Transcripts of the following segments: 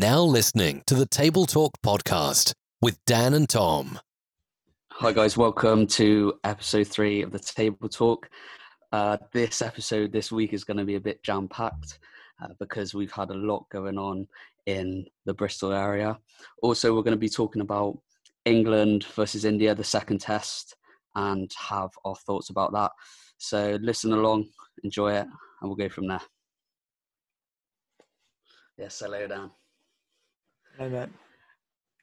Now listening to the Table Talk podcast with Dan and Tom. Hi, guys. Welcome to episode three of the Table Talk. Uh, this episode this week is going to be a bit jam packed uh, because we've had a lot going on in the Bristol area. Also, we're going to be talking about England versus India, the second test, and have our thoughts about that. So, listen along, enjoy it, and we'll go from there. Yes, hello, Dan.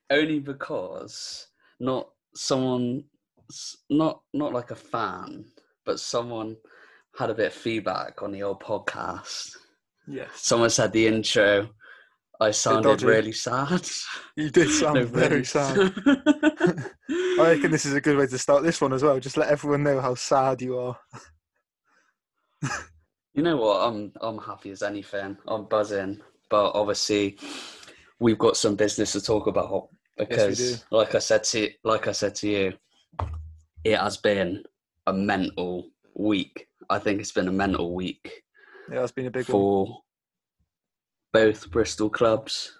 Only because not someone, not not like a fan, but someone had a bit of feedback on the old podcast. Yes. Someone said the intro, I sounded really sad. You did sound No, very sad. I reckon this is a good way to start this one as well. Just let everyone know how sad you are. You know what? I'm I'm happy as anything. I'm buzzing, but obviously we've got some business to talk about because, do. like I said to like I said to you, it has been a mental week. I think it's been a mental week Yeah, it's been a big one. for both Bristol clubs.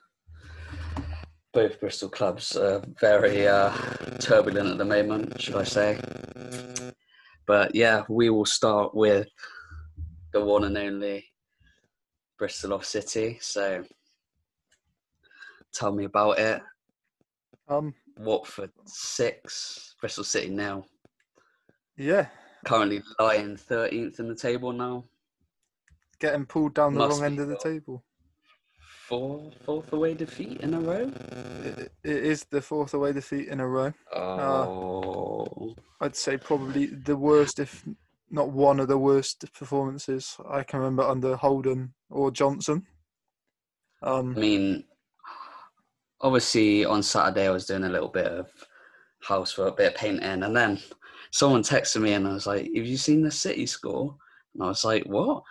Both Bristol clubs are very uh, turbulent at the moment, should I say? But yeah, we will start with the one and only Bristol off City. So tell me about it. Um, Watford six, Bristol City now. yeah, Currently lying thirteenth in the table now. getting pulled down the Must wrong end of the table. Four, fourth away defeat in a row. It, it is the fourth away defeat in a row. Oh, I'd say probably the worst, if not one of the worst performances I can remember under Holden or Johnson. Um, I mean, obviously on Saturday I was doing a little bit of housework, a bit of painting, and then someone texted me and I was like, "Have you seen the City score?" And I was like, "What?"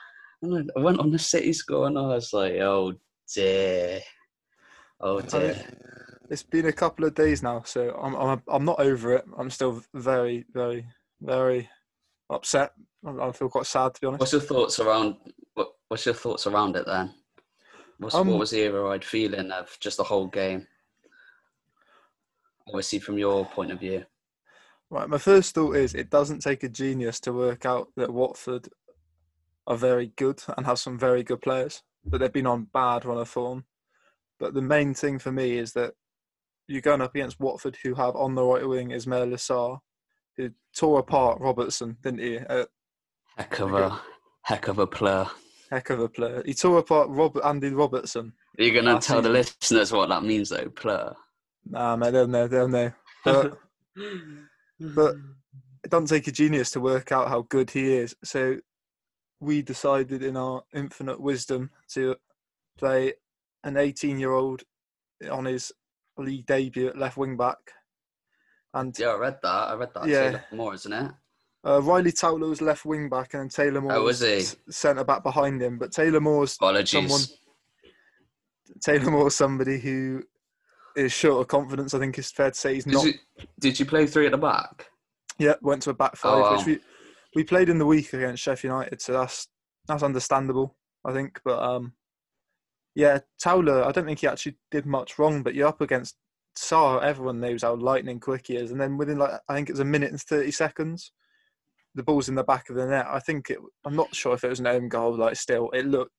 And I went on the City score and I was like, "Oh dear, oh dear." it's been a couple of days now, so I'm I'm I'm not over it. I'm still very very very upset. I I feel quite sad to be honest. What's your thoughts around? What, what's your thoughts around it then? What's, Um, what was the override feeling of just the whole game? Obviously, from your point of view. Right, my first thought is it doesn't take a genius to work out that Watford are very good and have some very good players, but they've been on bad run of form. But the main thing for me is that you're going up against Watford, who have on the right wing Ismaila Sarr, who tore apart Robertson, didn't he? Heck of a heck of a player. Heck of a player. He tore apart Rob- Andy Robertson. You're you gonna Last tell the listeners what that means, though, player? Nah, mate, they'll know, they'll know. But but it doesn't take a genius to work out how good he is. So we decided in our infinite wisdom to play an 18 year old on his league debut at left wing back. And yeah, I read that. I read that. Yeah. Taylor Moore, isn't it? Uh, Ryley Towler was left wing back, and then Taylor Moore Oh, was he? centre back behind him. But Taylor Moore's Apologies. Someone- Taylor Moore's somebody who is short of confidence. I think it's fair to say he's Did not. you, did you play three at the back? Yeah, went to a back five, Oh, wow. which we we played in the week against Sheffield United, so that's that's understandable, I think. But um, yeah, Towler, I don't think he actually did much wrong, but you're up against Sarr. Everyone knows how lightning quick he is, and then within like I think it was a minute and thirty seconds, the ball's in the back of the net. I think it. I'm not sure if it was an own goal. Like still, it looked.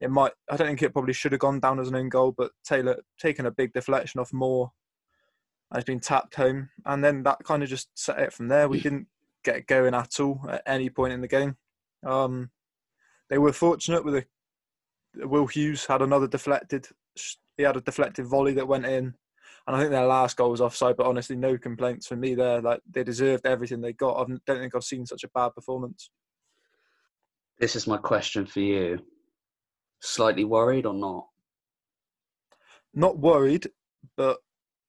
It might. I don't think it probably should have gone down as an own goal, but Taylor taking a big deflection off Moore has been tapped home, and then that kind of just set it from there. We didn't get going at all at any point in the game. Um, they were fortunate with a Will Hughes had another deflected. He had a deflected volley that went in, and I think their last goal was offside. But honestly, no complaints from me there. Like they deserved everything they got. I don't think I've seen such a bad performance. This is my question for you. Slightly worried or not? Not worried, but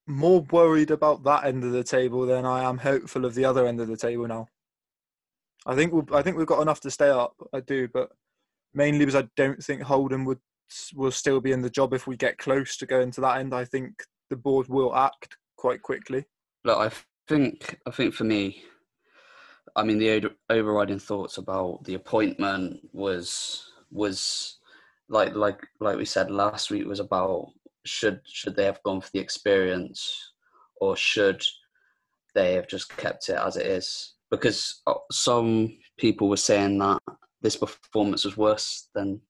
more worried about that end of the table than I am hopeful of the other end of the table now. I think we'll, I think we've got enough to stay up. I do, but mainly because I don't think Holden would will still be in the job if we get close to going to that end. I think the board will act quite quickly. Look, I think I think for me, I mean the overriding thoughts about the appointment was was like like like we said last week was about should should they have gone for the experience, or should they have just kept it as it is? Because uh, some people were saying that this performance was worse than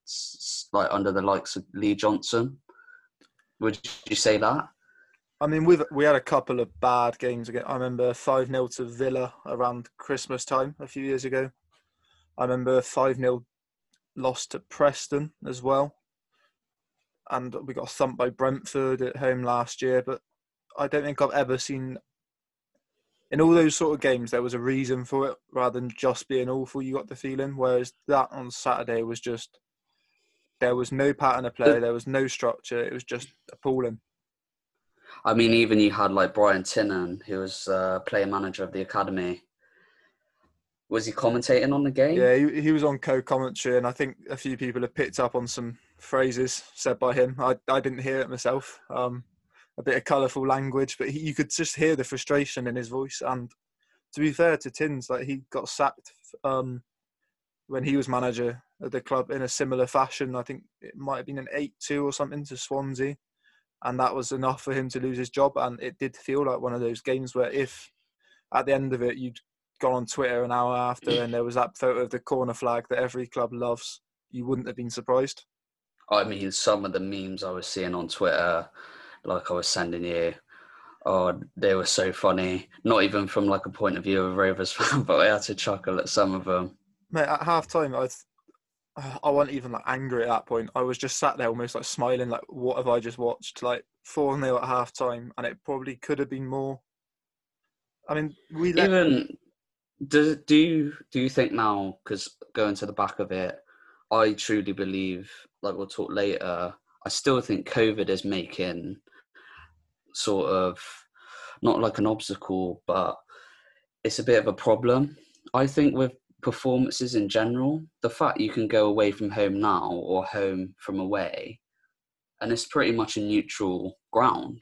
like under the likes of Lee Johnson. Would you say that? I mean, we've we had a couple of bad games again. I remember five 0 to Villa around Christmas time a few years ago. I remember five 0 lost to Preston as well, and we got thumped by Brentford at home last year. But I don't think I've ever seen in all those sort of games there was a reason for it rather than just being awful. You got the feeling, whereas that on Saturday was just there was no pattern of play, there was no structure. It was just appalling. I mean, even you had like Brian Tinnion, who was uh, player manager of the academy. Was he commentating on the game? Yeah, he, he was on co-commentary, and I think a few people have picked up on some phrases said by him. I I didn't hear it myself. Um, a bit of colourful language, but he, you could just hear the frustration in his voice. And to be fair to Tins, like he got sacked um, when he was manager at the club in a similar fashion. I think it might have been an eight-two or something to Swansea and that was enough for him to lose his job. And it did feel like one of those games where if at the end of it you'd gone on Twitter an hour after and there was that photo of the corner flag that every club loves, you wouldn't have been surprised. I mean, some of the memes I was seeing on Twitter, like I was sending you, oh, they were so funny. Not even from like a point of view of a Rovers fan, but I had to chuckle at some of them. Mate, at half time, I I wasn't even like angry at that point. I was just sat there almost like smiling, like, what have I just watched? Like 4 0 at half time, and it probably could have been more. I mean, we let... even do do you do you think now? Because going to the back of it, I truly believe, like we'll talk later. I still think COVID is making sort of not like an obstacle, but it's a bit of a problem. I think with performances in general. The fact you can go away from home now or home from away, and it's pretty much a neutral ground.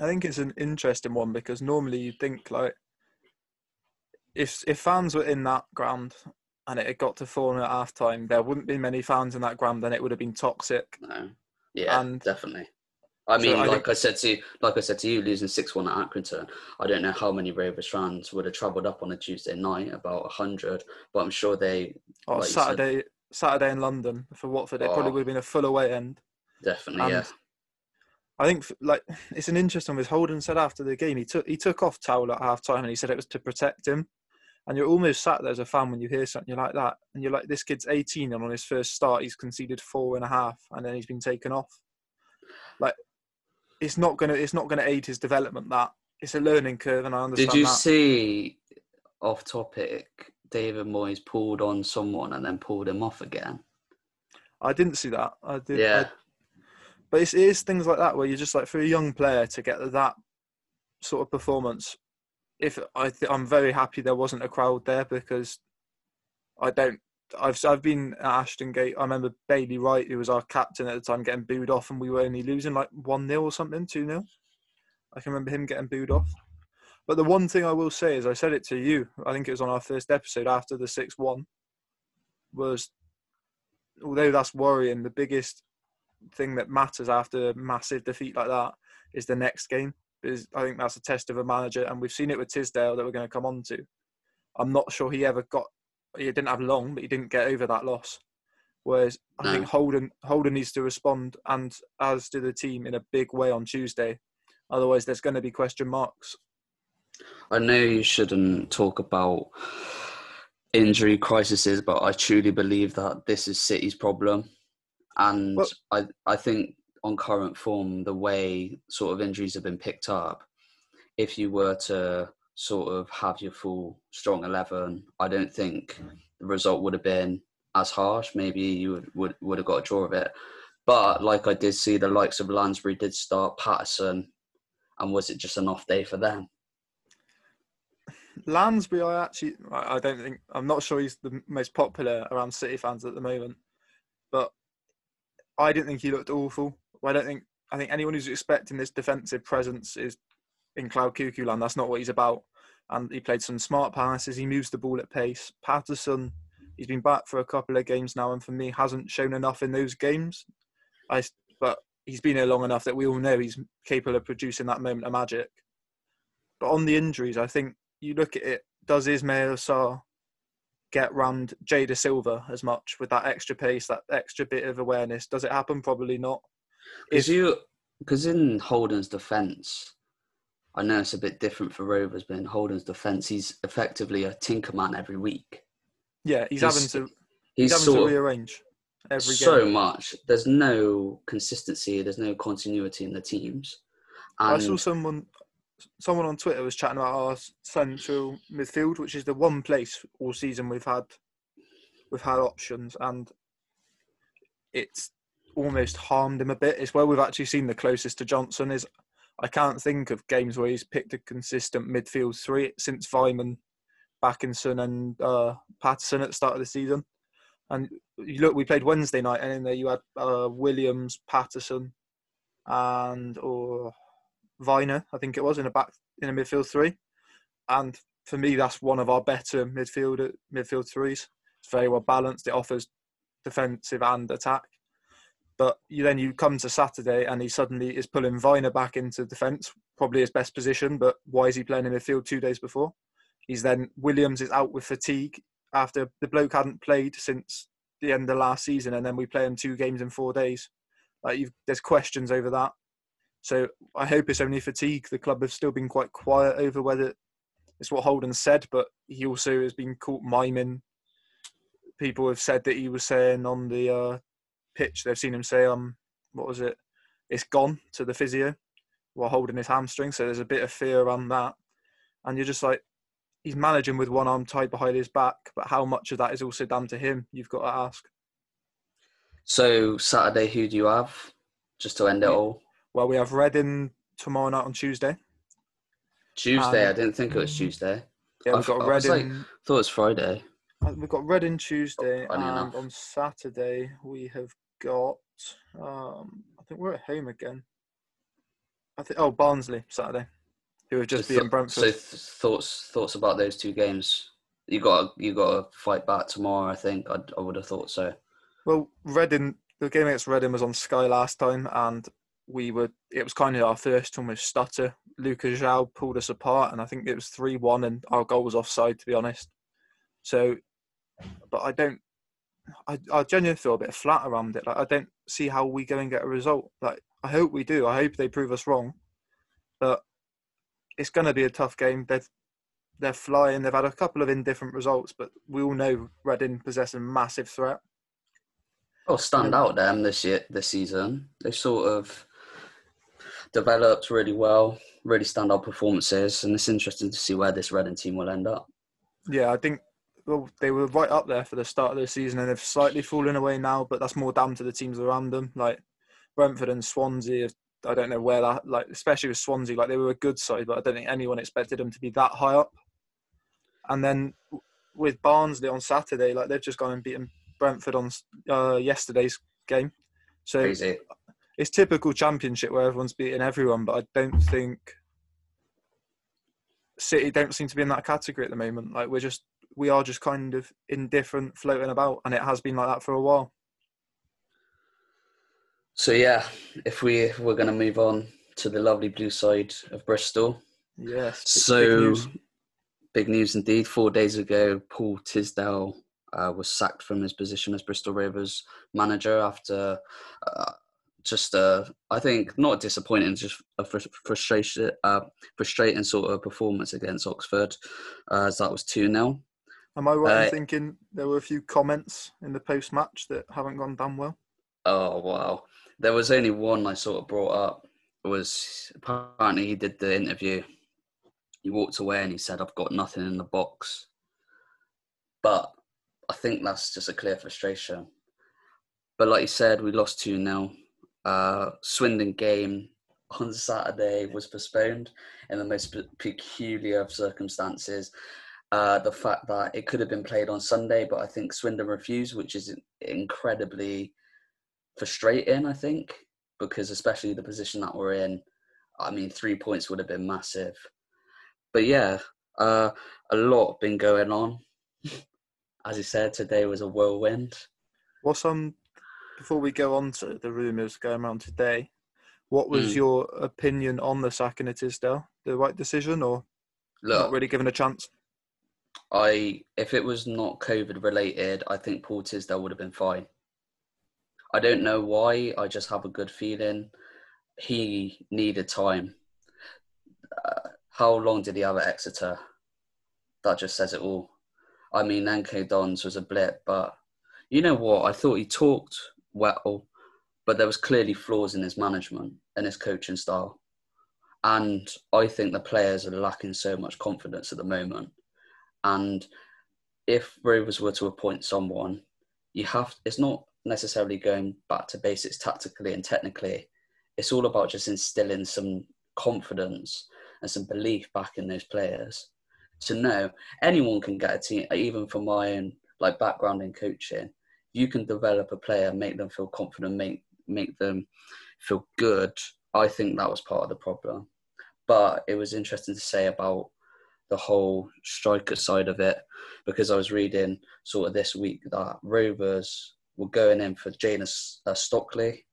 I think it's an interesting one because normally you'd think like if if fans were in that ground and it had got to four at half time, there wouldn't be many fans in that ground, and it would have been toxic. No, yeah, and definitely. I mean, so I like think, I said to you, like I said to you, losing six one at Accrington. I don't know how many Rovers fans would have travelled up on a Tuesday night, about hundred, but I'm sure they. Oh, like Saturday, Saturday in London for Watford, it oh, probably would have been a full away end. Definitely, and yeah. I think like it's an interesting. With Holden said after the game, he took he took off Towler at half time, and he said it was to protect him. And you're almost sat there as a fan when you hear something you're like that, and you're like, this kid's 18, and on his first start, he's conceded four and a half, and then he's been taken off. Like it's not gonna it's not gonna aid his development. That it's a learning curve, and I understand. Did you that. see off topic? David Moyes pulled on someone and then pulled him off again. I didn't see that. I did. Yeah. I, but it's, it is things like that where you're just like for a young player to get that sort of performance. If I, th- I'm very happy there wasn't a crowd there because I don't I've I've been at Ashton Gate. I remember Bailey Wright, who was our captain at the time, getting booed off, and we were only losing like one 0 or something, two 0 I can remember him getting booed off. But the one thing I will say is, I said it to you. I think it was on our first episode after the six one. Was although that's worrying, the biggest thing that matters after a massive defeat like that is the next game. Because I think that's a test of a manager, and we've seen it with Tisdale that we're going to come on to. I'm not sure he ever got he didn't have long, but he didn't get over that loss. Whereas I think Holden Holden needs to respond, and as do the team in a big way on Tuesday. Otherwise, there's going to be question marks. I know you shouldn't talk about injury crises, but I truly believe that this is City's problem, and well, I I think on current form, the way sort of injuries have been picked up, if you were to sort of have your full strong 11, I don't think mm. the result would have been as harsh. Maybe you would, would, would have got a draw of it. But like I did see, the likes of Lansbury did start, Paterson, and was it just an off day for them? Lansbury, I actually, I don't think, I'm not sure he's the most popular around City fans at the moment, but I didn't think he looked awful. I don't think, I think anyone who's expecting this defensive presence is in Cloud Cuckoo land. That's not what he's about. And he played some smart passes. He moves the ball at pace. Paterson, he's been back for a couple of games now, and for me, hasn't shown enough in those games. I but he's been here long enough that we all know he's capable of producing that moment of magic. But on the injuries, I think you look at it. Does Ismail Sarr get round Jay Silva as much with that extra pace, that extra bit of awareness? Does it happen? Probably not. Because you, because in Holden's defence, I know it's a bit different for Rovers, but in Holden's defence, he's effectively a tinkerman every week. Yeah, he's, He's- having to He's, he's, having to rearrange every game. so game. much. There's no consistency. There's no continuity in the teams. I saw someone someone on Twitter was chatting about our central midfield, which is the one place all season we've had we've had options, and it's almost harmed him a bit. It's where we've actually seen the closest to Johnson. Is I can't think of games where he's picked a consistent midfield three since Vyner, Bakinson, and uh, Paterson at the start of the season. And you look, we played Wednesday night, and in there you had uh, Williams, Paterson, and or Vyner, I think it was, in a back in a midfield three. And for me, that's one of our better midfield midfield threes. It's very well balanced. It offers defensive and attack. But you, then you come to Saturday and he suddenly is pulling Vyner back into defence, probably his best position. But why is he playing in midfield two days before? He's then Williams is out with fatigue after the bloke hadn't played since the end of last season, and then we play him two games in four days. Like there's questions over that. So I hope it's only fatigue. The club have still been quite quiet over whether it's what Holden said, but he also has been caught miming. People have said that he was saying on the uh, pitch, they've seen him say, um, what was it? It's gone to the physio while holding his hamstring. So there's a bit of fear around that. And you're just like, he's managing with one arm tied behind his back, but how much of that is also down to him? You've got to ask. so Saturday, who do you have? Just to end it all. Well, we have Reading tomorrow night on Tuesday. Tuesday. Um, I didn't think it was Tuesday. Yeah, I we've got I was like- Reading. thought it was Friday. Uh, We've got Reading Tuesday, Funny and on Saturday we have got. Um, I think we're at home again. I think. Oh, Barnsley Saturday, who have just so, beaten th- Brentford. so th- thoughts thoughts about those two games. You got you got to fight back tomorrow. I think I, I would have thought so. Well, Reading, the game against Reading was on Sky last time, and we were. It was kind of our first almost stutter. Lucas João pulled us apart, and I think it was three-one, and our goal was offside. To be honest, so, but I don't. I, I genuinely feel a bit flat around it. Like I don't see how we go and get a result. Like I hope we do. I hope they prove us wrong, but it's going to be a tough game. They've they're flying. They've had a couple of indifferent results, but we all know Reading possess a massive threat. Oh, stand out them this year, this season. They sort of developed really well, really standout performances, and it's interesting to see where this Reading team will end up. Yeah, I think well they were right up there for the start of the season, and they've slightly fallen away now. But that's more down to the teams around them, like Brentford and Swansea. I don't know where that, like especially with Swansea, like they were a good side, but I don't think anyone expected them to be that high up. And then with Barnsley on Saturday, like they've just gone and beaten Brentford on uh, yesterday's game. So Crazy. it's typical championship where everyone's beating everyone, but I don't think City don't seem to be in that category at the moment. Like we're just we are just kind of indifferent, floating about, and it has been like that for a while. So yeah, if we if we're going to move on to the lovely blue side of Bristol. Yes. big- big So news. big news indeed. Four days ago, Paul Tisdale uh, was sacked from his position as Bristol Rovers manager after uh, just a, I think not disappointing, just a fr- frustration, uh, frustrating sort of performance against Oxford, uh, as that was two 0 Am I right in uh, thinking there were a few comments in the post match that haven't gone down well? Oh wow! There was only one I sort of brought up. It was apparently he did the interview. He walked away and he said, "I've got nothing in the box." But I think that's just a clear frustration. But like you said, we lost two 0 uh, Swindon game on Saturday was postponed in the most peculiar of circumstances. Uh, the fact that it could have been played on Sunday, but I think Swindon refused, which is incredibly frustrating, I think, because especially the position that we're in, I mean, three points would have been massive. But yeah, uh, a lot been going on. As you said, today was a whirlwind. What's um before we go on to the rumours going around today? What was Mm. your opinion on the sacking of Tisdale? The right decision or not really given a chance? I if it was not COVID related, I think Paul Tisdale would have been fine. I don't know why. I just have a good feeling he needed time. Uh, how long did he have at Exeter? That just says it all. I mean, MK Dons was a blip, but you know what? I thought he talked well, but there was clearly flaws in his management and his coaching style. And I think the players are lacking so much confidence at the moment. And if Rovers were to appoint someone, you have it's not necessarily going back to basics tactically and technically. It's all about just instilling some confidence and some belief back in those players. To know anyone can get a team, even from my own like background in coaching, you can develop a player, make them feel confident, make make them feel good. I think that was part of the problem. But it was interesting to say about the whole striker side of it because I was reading sort of this week that Rovers were going in for Jayden uh, Stockley.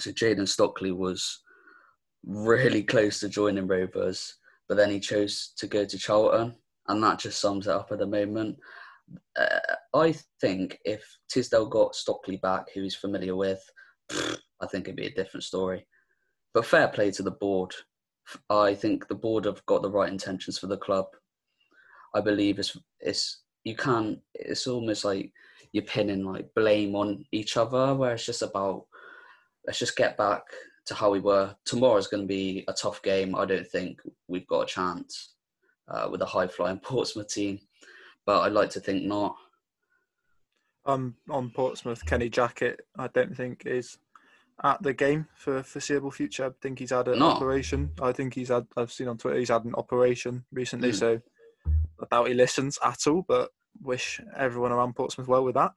So Jayden Stockley was really close to joining Rovers, but then he chose to go to Charlton, and that just sums it up at the moment. Uh, I think if Tisdale got Stockley back, who he's familiar with, I think it'd be a different story. But fair play to the board. I think the board have got the right intentions for the club. I believe it's it's you can't. It's almost like you're pinning like blame on each other, where it's just about let's just get back to how we were. Tomorrow's going to be a tough game. I don't think we've got a chance uh, with a high flying Portsmouth team, but I'd like to think not. Um, on Portsmouth, Kenny Jackett, I don't think is at the game for foreseeable future. I think he's had an No. operation. I think he's had. I've seen on Twitter he's had an operation recently, Mm. so I doubt he listens at all. But wish everyone around Portsmouth well with that.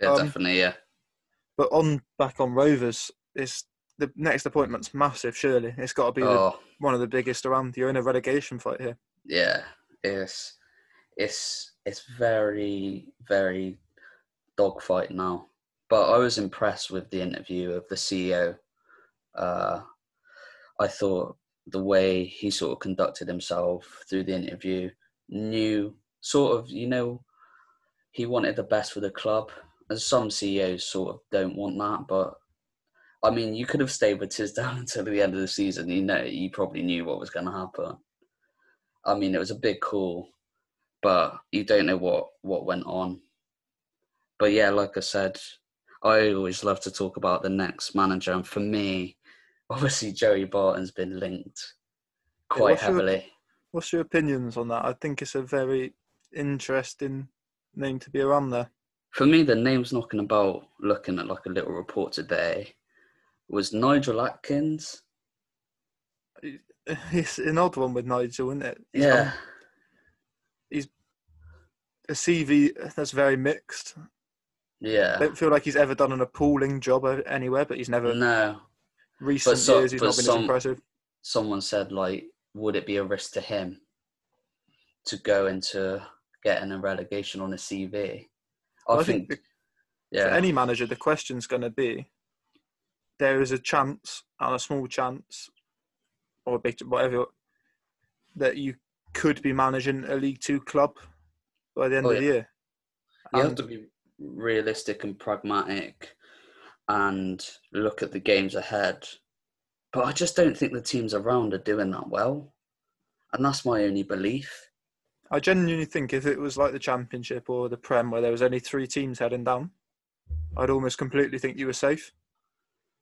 Yeah, Um, definitely. Yeah. But on back on Rovers, is the next appointment's massive. Surely it's got to be the, Oh, one of the biggest around. You're in a relegation fight here. yeah. It's it's it's very very dogfight now. But I was impressed with the interview of the CEO. Uh, I thought the way he sort of conducted himself through the interview, knew sort of, you know, he wanted the best for the club. And some CEOs sort of don't want that, but I mean, you could have stayed with Tisdale until the end of the season. You know, you probably knew what was going to happen. I mean, it was a big call, but you don't know what what went on. But yeah, like I said, I always love to talk about the next manager, and for me, obviously Joey Barton's been linked quite what's your- heavily. What's your opinions on that? I think it's a very interesting name to be around there. For me, the names knocking about, looking at like a little report today, was Nigel Adkins. It's an odd one with Nigel, isn't it? He's Yeah, on a CV that's very mixed. I yeah. don't feel like he's ever done an appalling job anywhere, but he's never No, recent so- years he's not been some- as impressive. someone said like, would it be a risk to him to go into getting a relegation on a CV? I, I think, think the- yeah, For any manager, the question's going to be: there is a chance, and a small chance, or a big, whatever, that you could be managing a League Two club by the end Oh, of the year. you have to be realistic and pragmatic and look at the games ahead. But I just don't think the teams around are doing that well. And that's my only belief. I genuinely think if it was like the Championship or the Prem, where there was only three teams heading down, I'd almost completely think you were safe.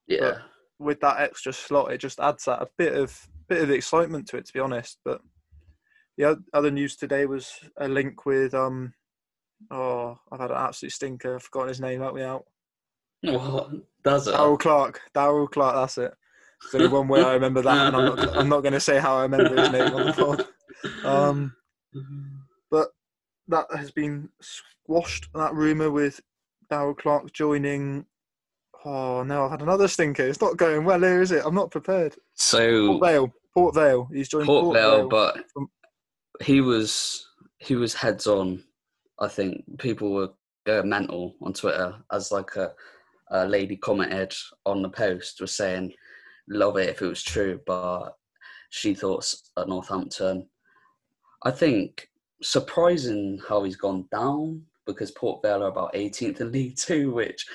Yeah. With that extra slot, it just adds that a bit of bit of excitement to it, to be honest. But the other news today was a link with um, oh, I've had an absolute stinker. I've forgotten his name. Help me out. What does it? Darrell Clarke. Darrell Clarke. That's it. It's only one way I remember that, and I'm not. I'm not going to say how I remember his name on the pod. Um, but that has been squashed. That rumor with Darrell Clarke joining. Oh no, I've had another stinker. It's not going well here, is it? I'm not prepared. so Port Vale. Port Vale. He's joined Port, Port, Vale, Vale. but he was he was heads on. I think people were going mental on Twitter as like a, a lady commented on the post was saying, love it if it was true, but she thought at uh, Northampton. I think surprising how he's gone down because Port Vale are about 18th in League Two, which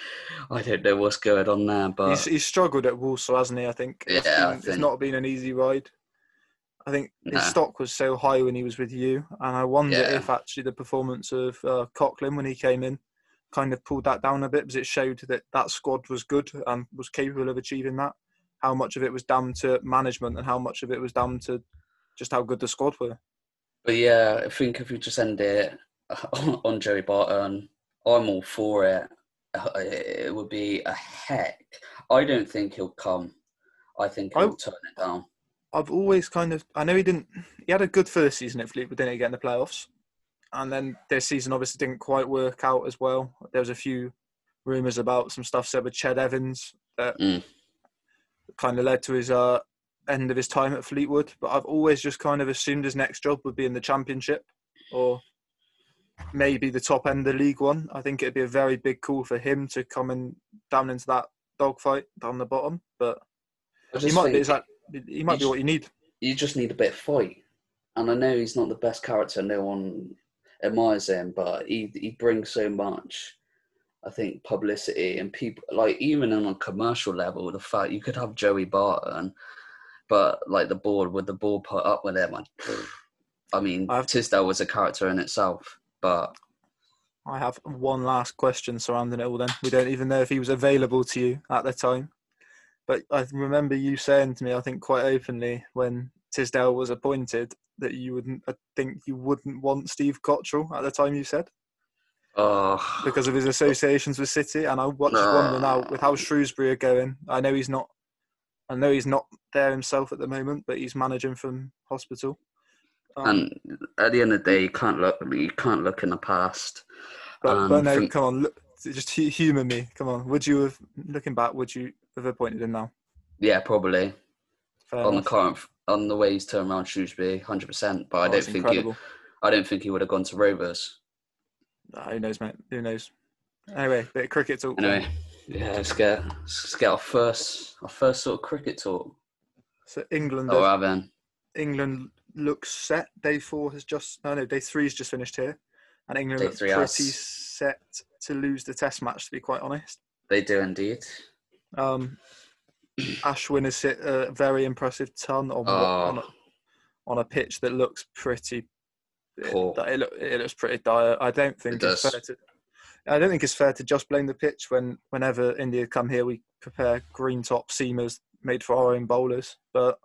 I don't know what's going on there. But he's, he's struggled at Walsall, hasn't he? I think. Yeah, it's, I been- it's not been an easy ride. I think his Nah. stock was so high when he was with you, and I wonder Yeah. if actually the performance of uh, Coughlan when he came in kind of pulled that down a bit because it showed that that squad was good and was capable of achieving that. How much of it was down to management and how much of it was down to just how good the squad were. But yeah, I think if we just end it on, Joey Barton, I'm all for it. Uh, It would be a heck. I don't think he'll come. I think he'll turn it down. I've always kind of I know he didn't he had a good first season at Fleet but didn't get in the playoffs. And then their season obviously didn't quite work out as well. There was a few rumours about some stuff said with Ched Evans that Mm. kind of led to his uh, end of his time at Fleetwood. But I've always just kind of assumed his next job would be in the championship or maybe the top end of the League One. I think it'd be a very big call for him to come in down into that dogfight down the bottom. But he might think be that he might be He's- what you need. you just need a bit of fight. And I know he's not the best character. No one admires him, but he he brings so much. I think publicity and people like even on a commercial level, the fact you could have Joey Barton, but like the board with the ball put up with him, I, I mean, I've- Tisdale was a character in itself, but I have one last question surrounding it all. Then we don't even know if he was available to you at the time, but I remember you saying to me, I think quite openly, when Tisdale was appointed, that you wouldn't. I think you wouldn't want Steve Cotterill at the time. You said oh, because of his associations with City, and I watch wonder now with how Shrewsbury are going. I know he's not. I know he's not there himself at the moment, but he's managing from hospital. Um, and at the end of the day, you can't look you can't look in the past. But, but Um, no, from- come on, look, just humour me. Come on, would you have looking back? Would you have appointed him now? Yeah, probably Fair on the current on the way he's turned around Shrewsbury, hundred percent. But I Oh, don't think incredible. he, I don't think he would have gone to Rovers. Ah, who knows, mate? Who knows? Anyway, bit of cricket talk. Anyway, yeah, let's get let's get our first our first sort of cricket talk. so England, Oh, having England looks set. Day four has just no, no. Day three's just finished here, and England Day look pretty has. set to lose the Test match. To be quite honest, they do indeed. Um, Ashwin has hit a very impressive ton on, Oh. on, a, on a pitch that looks pretty. Poor. It, it, look, it looks pretty dire. I don't think It it's does. fair to. I don't think it's fair to just blame the pitch when whenever India come here, we prepare green top seamers made for our own bowlers. But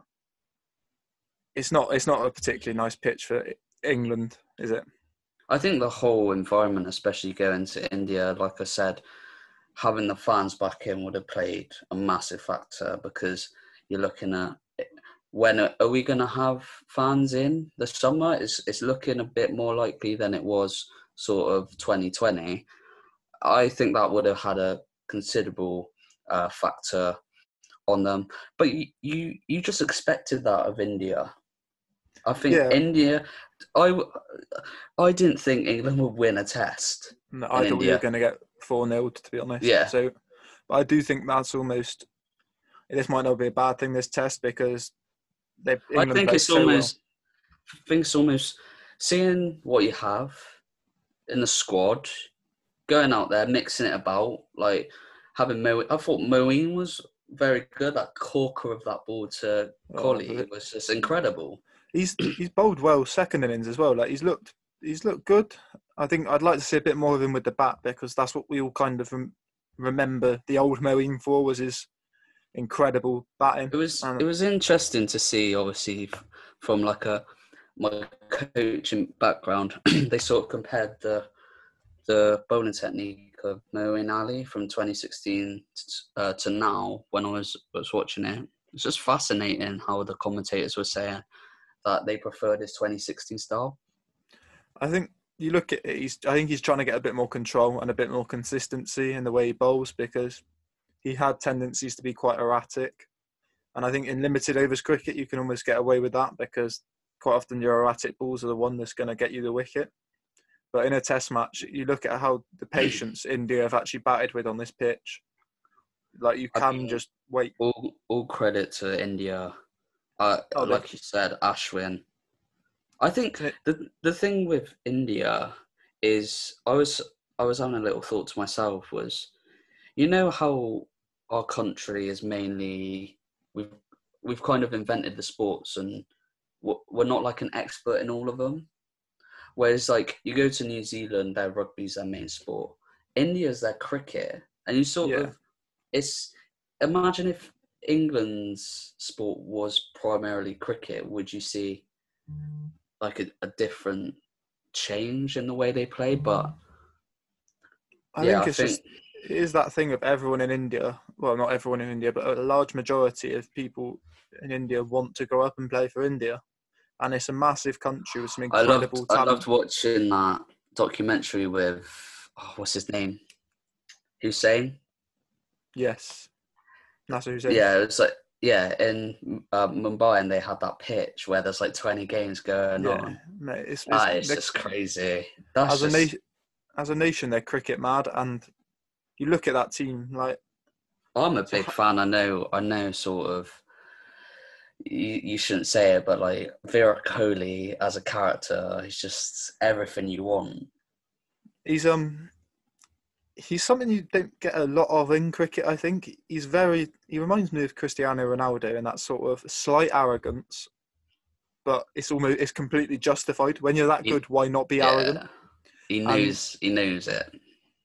it's not it's not a particularly nice pitch for England, is it? I think the whole environment, especially going to India, like I said, having the fans back in would have played a massive factor because you're looking at when are are we going to have fans in the summer? It's it's looking a bit more likely than it was sort of 2020. I think that would have had a considerable uh, factor on them. But you, you you just expected that of India. I think Yeah. India. I didn't think England would win a test. No, I In thought we were going to get four 0 to be honest. Yeah. So, but I do think that's almost. This might not be a bad thing. This test because they. I think it's so well. almost. I think it's almost seeing what you have in the squad, going out there mixing it about, like having Mo. I thought Moeen was very good. That corker of that ball to Oh, Kohli but- was just incredible. He's he's bowled well second innings as well. Like he's looked he's looked good. I think I'd like to see a bit more of him with the bat because that's what we all kind of rem- remember the old Moeen for was his incredible batting. It was Um, it was interesting to see, obviously, from like a my coaching background. they sort of compared the the bowling technique of Moeen Ali from 2016 uh, to now when I was was watching it. It's just fascinating how the commentators were saying that they preferred his 2016 style. I think you look at it, he's I think he's trying to get a bit more control and a bit more consistency in the way he bowls because he had tendencies to be quite erratic. And I think in limited overs cricket you can almost get away with that because quite often your erratic balls are the one that's going to get you the wicket. But in a test match, you look at how the patience India have actually batted with on this pitch. Like you can just wait. all all credit to India. Uh, Oh, like you said, Ashwin. I think the the thing with India is I was I was having a little thought to myself was, you know how our country is mainly we've we've kind of invented the sports and we're not like an expert in all of them. Whereas like you go to New Zealand, their rugby's their main sport. India's their cricket, and you sort Yeah. of it's imagine if England's sport was primarily cricket, would you see like a, a different change in the way they play? But mm. I yeah, think I it's think just it is that thing of everyone in India. Well, not everyone in India, but a large majority of people in India want to grow up and play for India, and it's a massive country with some I loved incredible I loved watching that documentary with oh, what's his name, Hussain. Yes, that's saying. Yeah, it was like yeah in uh, Mumbai, and they had that pitch where there's like 20 games going yeah, on. mate. It's, it's, That is they're- just crazy. That's as a just, nation, as a nation, they're cricket mad, and you look at that team like I'm a big fan. I know. I know. Sort of. You, you shouldn't say it, but like Virat Kohli as a character, he's just everything you want. he's um he's something you don't get a lot of in cricket. I think he's very he reminds me of Cristiano Ronaldo in that sort of slight arrogance, but it's almost it's completely justified. When you're that good, why not be arrogant? He knows. he knows it.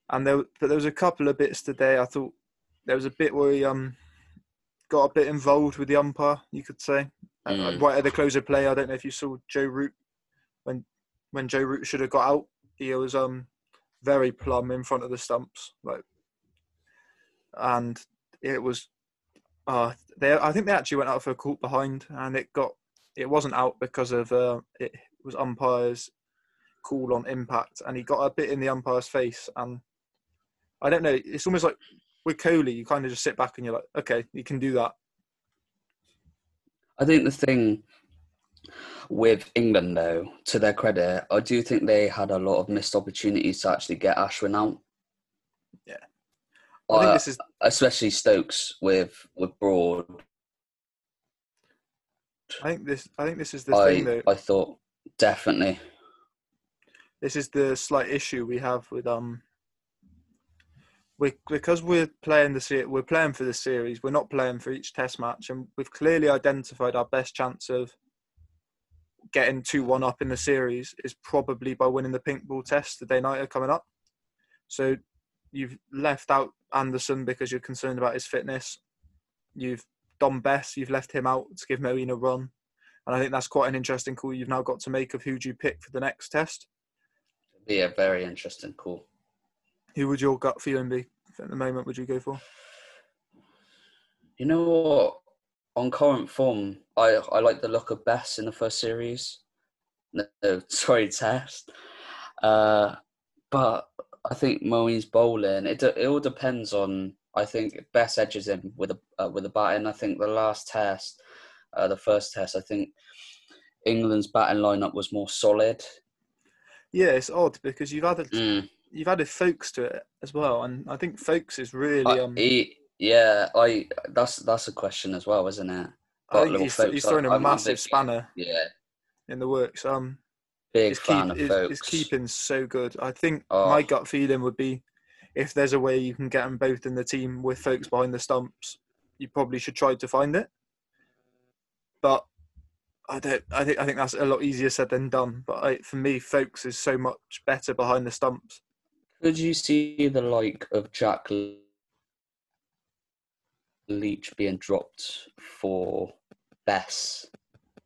And there, but there was a couple of bits today. I thought there was a bit where he um got a bit involved with the umpire. You could say Uh, Mm. right at the close of play. I don't know if you saw Joe Root when when Joe Root should have got out. He was um very plumb in front of the stumps, like, and it was. Uh, they I think they actually went out for a caught behind, and it got it wasn't out because of uh, it was umpires call on impact, and he got a bit in the umpire's face, and I don't know. It's almost like with Kohli, you kind of just sit back and you're like, okay, you can do that. I think the thing with England, though, to their credit, I do think they had a lot of missed opportunities to actually get Ashwin out. Yeah. I think Uh, this is especially Stokes with with Broad. I think this I think this is the I thing that I thought definitely. this is the slight issue we have with um we because we're playing the we're playing for the series we're not playing for each test match and we've clearly identified our best chance of getting 2-1 up in the series is probably by winning the pink ball test the day night are coming up so you've left out Anderson because you're concerned about his fitness you've Dom Bess you've left him out to give Moeen a run and I think that's quite an interesting call you've now got to make of who do you pick for the next test Be a very interesting call. Who would your gut feeling be at the moment? Would you go for? You know what? On current form, I I like the look of Bess in the first series. No, no, sorry, test. Uh, but I think Moeen's bowling. It it all depends on. I think Bess edges him with a uh, with a batting. I think the last test, uh, the first test, I think England's batting lineup was more solid. Yeah, it's odd because you've added Mm. you've added Foakes to it as well, and I think Foakes is really I- um. he- yeah, I that's that's a question as well, isn't it? I got he's, Foakes, he's thrown a I'm a massive big- spanner Yeah, in the works. Um, big his, fan keep, of his, Foakes. his keeping's so good. I think Oh. my gut feeling would be if there's a way you can get them both in the team with Foakes behind the stumps, you probably should try to find it. But I don't. I think I think that's a lot easier said than done. But I, for me, Foakes is so much better behind the stumps. Could you see the like of Jack Leach being dropped for Bess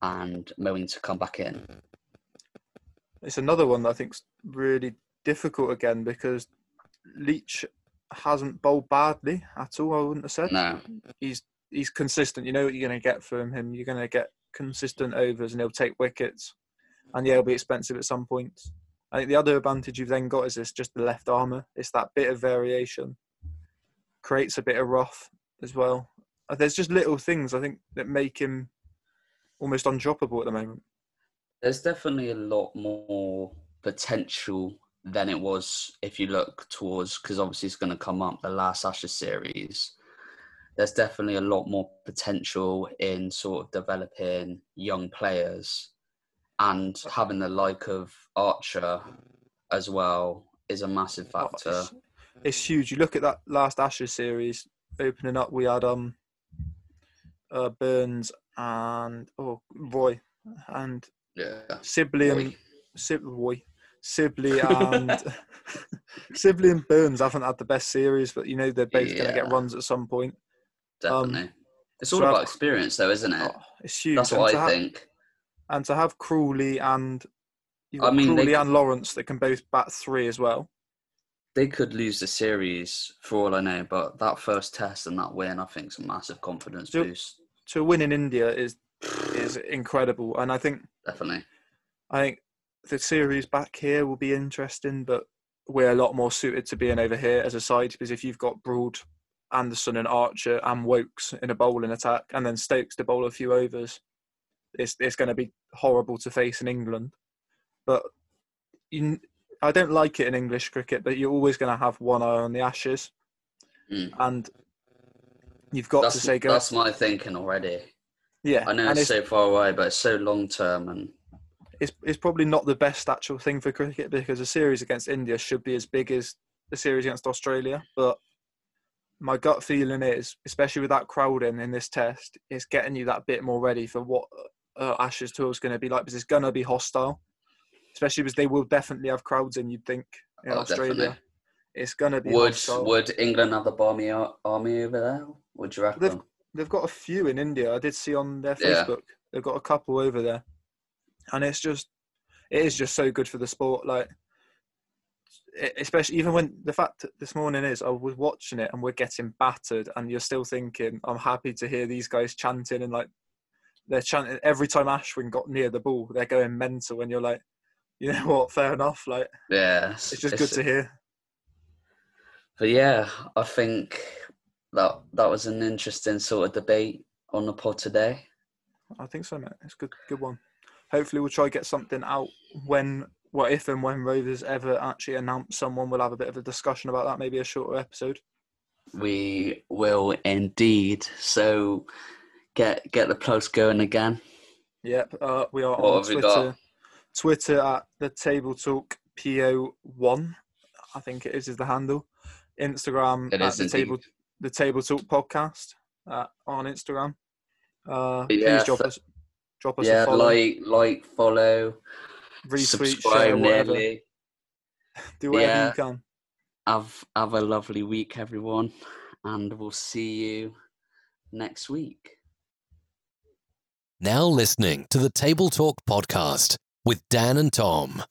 and Moeen to come back in? It's another one that I think's really difficult again because Leach hasn't bowled badly at all. I wouldn't have said No, he's he's consistent. You know what you're going to get from him. You're going to get consistent overs, and he'll take wickets, and yeah, he'll be expensive at some points. I think the other advantage you've then got is this just the left armer. It's that bit of variation, creates a bit of rough as well. Uh, There's just little things I think that make him almost undroppable at the moment. there's definitely a lot more potential than it was if you look towards because obviously it's going to come up the last Ashes series. there's definitely a lot more potential in sort of developing young players and having the like of Archer as well is a massive Oh, factor. it's, it's huge. You look at that last Ashes series opening up. We had um, uh, Burns and oh Roy and Yeah. Sibley and Sib- Roy. Sibley and Sibley and Burns haven't had the best series, but you know they're both going to get runs at some point. Um, Definitely. it's all so about experience, though, isn't it? Oh, it's huge. That's and what I have- think. and to have Crawley and I mean, Crawley could- and Lawrence that can both bat three as well. They could lose the series for all I know, but that first test and that win, I think, is a massive confidence So- boost. To win in India is is incredible, and I think Definitely. I think the series back here will be interesting, but we're a lot more suited to being over here as a side because if you've got Broad, Anderson, and Archer and Woakes in a bowling attack, and then Stokes to bowl a few overs, it's it's going to be horrible to face in England. But you, I don't like it in English cricket, but you're always going to have one eye on the Ashes, Mm. and you've got That's, to say go. that's my thinking already. yeah, I know it's it's, so far away, but it's so long term, and it's it's probably not the best actual thing for cricket because a series against India should be as big as the series against Australia. But my gut feeling is, especially with that crowd in in this test, it's getting you that bit more ready for what uh, Ashes tour is going to be like because it's going to be hostile, especially because they will definitely have crowds in. You'd think in Oh, Australia, definitely. it's going to be would hostile. would England have the Barmy Army over there? Would you reckon? They've- They've got a few in India. I did see on their Yeah. Facebook. They've got a couple over there, and it's just, it is just so good for the sport. Like, especially even when the fact that this morning is I was watching it and we're getting battered, and you're still thinking, I'm happy to hear these guys chanting and like they're chanting every time Ashwin got near the ball, they're going mental, and you're like, you know what, fair enough. Like, yeah, it's just good to hear. But yeah, I think that that was an interesting sort of debate on the pod today. I think so, mate. It's a good, good one. Hopefully, we'll try to get something out when, what if and when Rovers ever actually announce someone. We'll have a bit of a discussion about that, maybe a shorter episode. We will indeed. So get get the plugs going again. Yep, uh, we are What on Twitter. Got? Twitter at the Table Talk PO one, I think it is is the handle. Instagram It at is the indeed. Table the Table Talk Podcast uh, on Instagram. Uh, Yeah, please drop th- us drop us Yeah, a follow, like like follow, retweet, subscribe share, whatever. nearly. Do whatever Yeah. you can. Have have a lovely week, everyone, and we'll see you next week. Now listening to the Table Talk podcast with Dan and Tom.